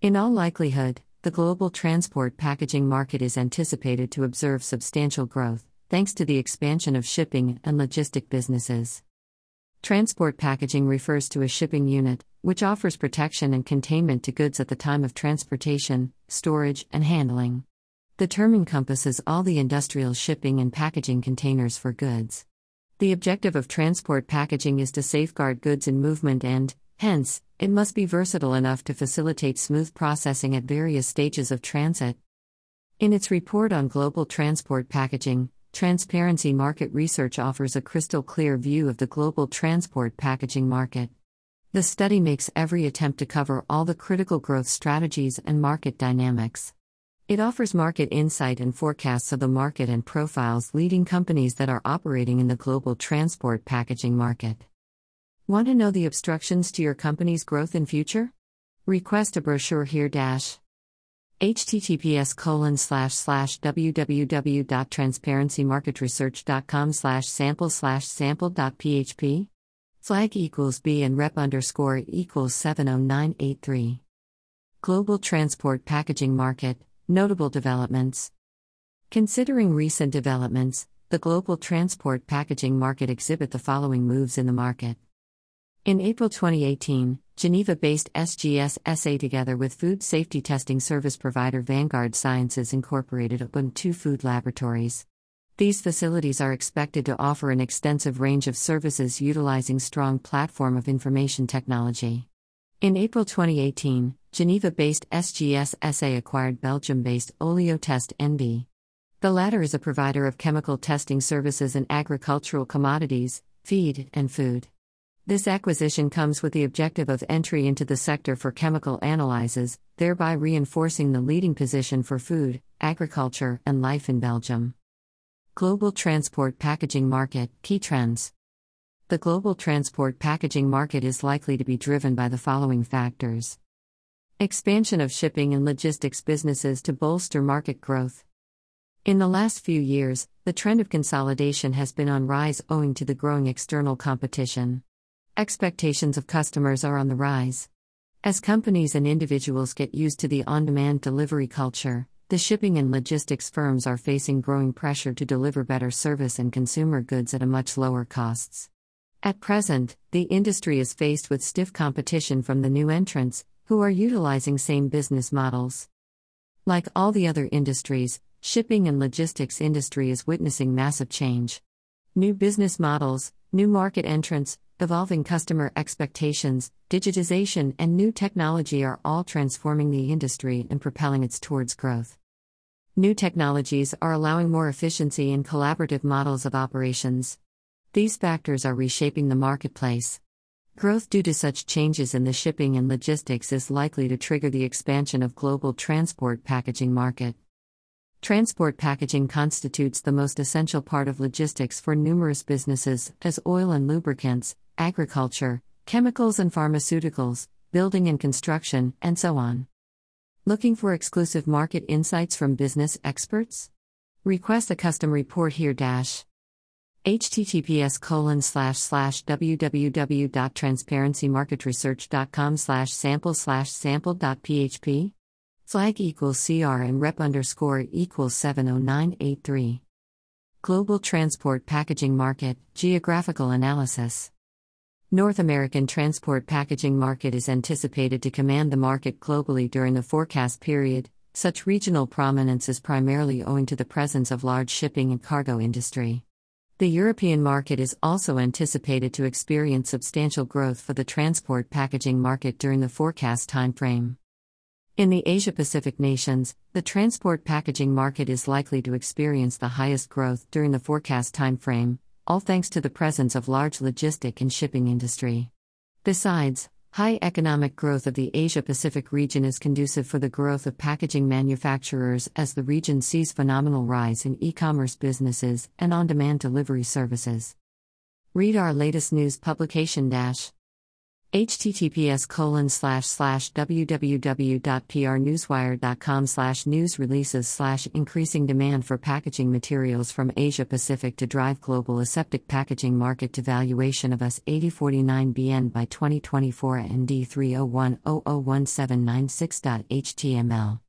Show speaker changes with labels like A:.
A: In all likelihood, the global transport packaging market is anticipated to observe substantial growth, thanks to the expansion of shipping and logistic businesses. Transport packaging refers to a shipping unit, which offers protection and containment to goods at the time of transportation, storage, and handling. The term encompasses all the industrial shipping and packaging containers for goods. The objective of transport packaging is to safeguard goods in movement and, hence, it must be versatile enough to facilitate smooth processing at various stages of transit. In its report on global transport packaging, Transparency Market Research offers a crystal clear view of the global transport packaging market. The study makes every attempt to cover all the critical growth strategies and market dynamics. It offers market insight and forecasts of the market and profiles leading companies that are operating in the global transport packaging market. Want to know the obstructions to your company's growth in future? Request a brochure here dash https colon slash slash www.transparencymarketresearch.com slash sample slash sample.php flag equals b and rep underscore equals 70983 global transport packaging market notable developments. Considering recent developments the global transport packaging market exhibit the following moves in the market in April 2018, Geneva based SGS SA together with food safety testing service provider Vanguard Sciences Incorporated opened two food laboratories. These facilities are expected to offer an extensive range of services utilizing strong platform of information technology. In April 2018, Geneva based SGS SA acquired Belgium based Oleotest NV. The latter is a provider of chemical testing services in agricultural commodities, feed, and food. This acquisition comes with the objective of entry into the sector for chemical analyses, thereby reinforcing the leading position for food, agriculture, and life in Belgium. Global Transport Packaging Market Key Trends The global transport packaging market is likely to be driven by the following factors Expansion of shipping and logistics businesses to bolster market growth. In the last few years, the trend of consolidation has been on rise owing to the growing external competition. Expectations of customers are on the rise. As companies and individuals get used to the on demand delivery culture, the shipping and logistics firms are facing growing pressure to deliver better service and consumer goods at a much lower costs. At present, the industry is faced with stiff competition from the new entrants, who are utilizing same business models. Like all the other industries, shipping and logistics industry is witnessing massive change. New business models, new market entrants, evolving customer expectations, digitization, and new technology are all transforming the industry and propelling it towards growth. New technologies are allowing more efficiency and collaborative models of operations. These factors are reshaping the marketplace. Growth due to such changes in the shipping and logistics is likely to trigger the expansion of global transport packaging market. Transport packaging constitutes the most essential part of logistics for numerous businesses, as oil and lubricants, agriculture, chemicals and pharmaceuticals, building and construction, and so on. Looking for exclusive market insights from business experts? Request a custom report here dash https colon slash slash www.transparencymarketresearch.com slash sample slash sample.php Flag equals CR and rep underscore equals 70983. Global Transport Packaging Market, Geographical Analysis. North American transport packaging market is anticipated to command the market globally during the forecast period. Such regional prominence is primarily owing to the presence of large shipping and cargo industry. The European market is also anticipated to experience substantial growth for the transport packaging market during the forecast timeframe. In the Asia Pacific nations, the transport packaging market is likely to experience the highest growth during the forecast timeframe, all thanks to the presence of large logistic and shipping industry. Besides, high economic growth of the Asia Pacific region is conducive for the growth of packaging manufacturers as the region sees phenomenal rise in e-commerce businesses and on-demand delivery services. Read our latest news publication dash https colon slash slash www.prnewswire.com slash news releases slash increasing demand for packaging materials from Asia Pacific to drive global aseptic packaging market to valuation of us 8049 BN by 2024 ND 301001796.html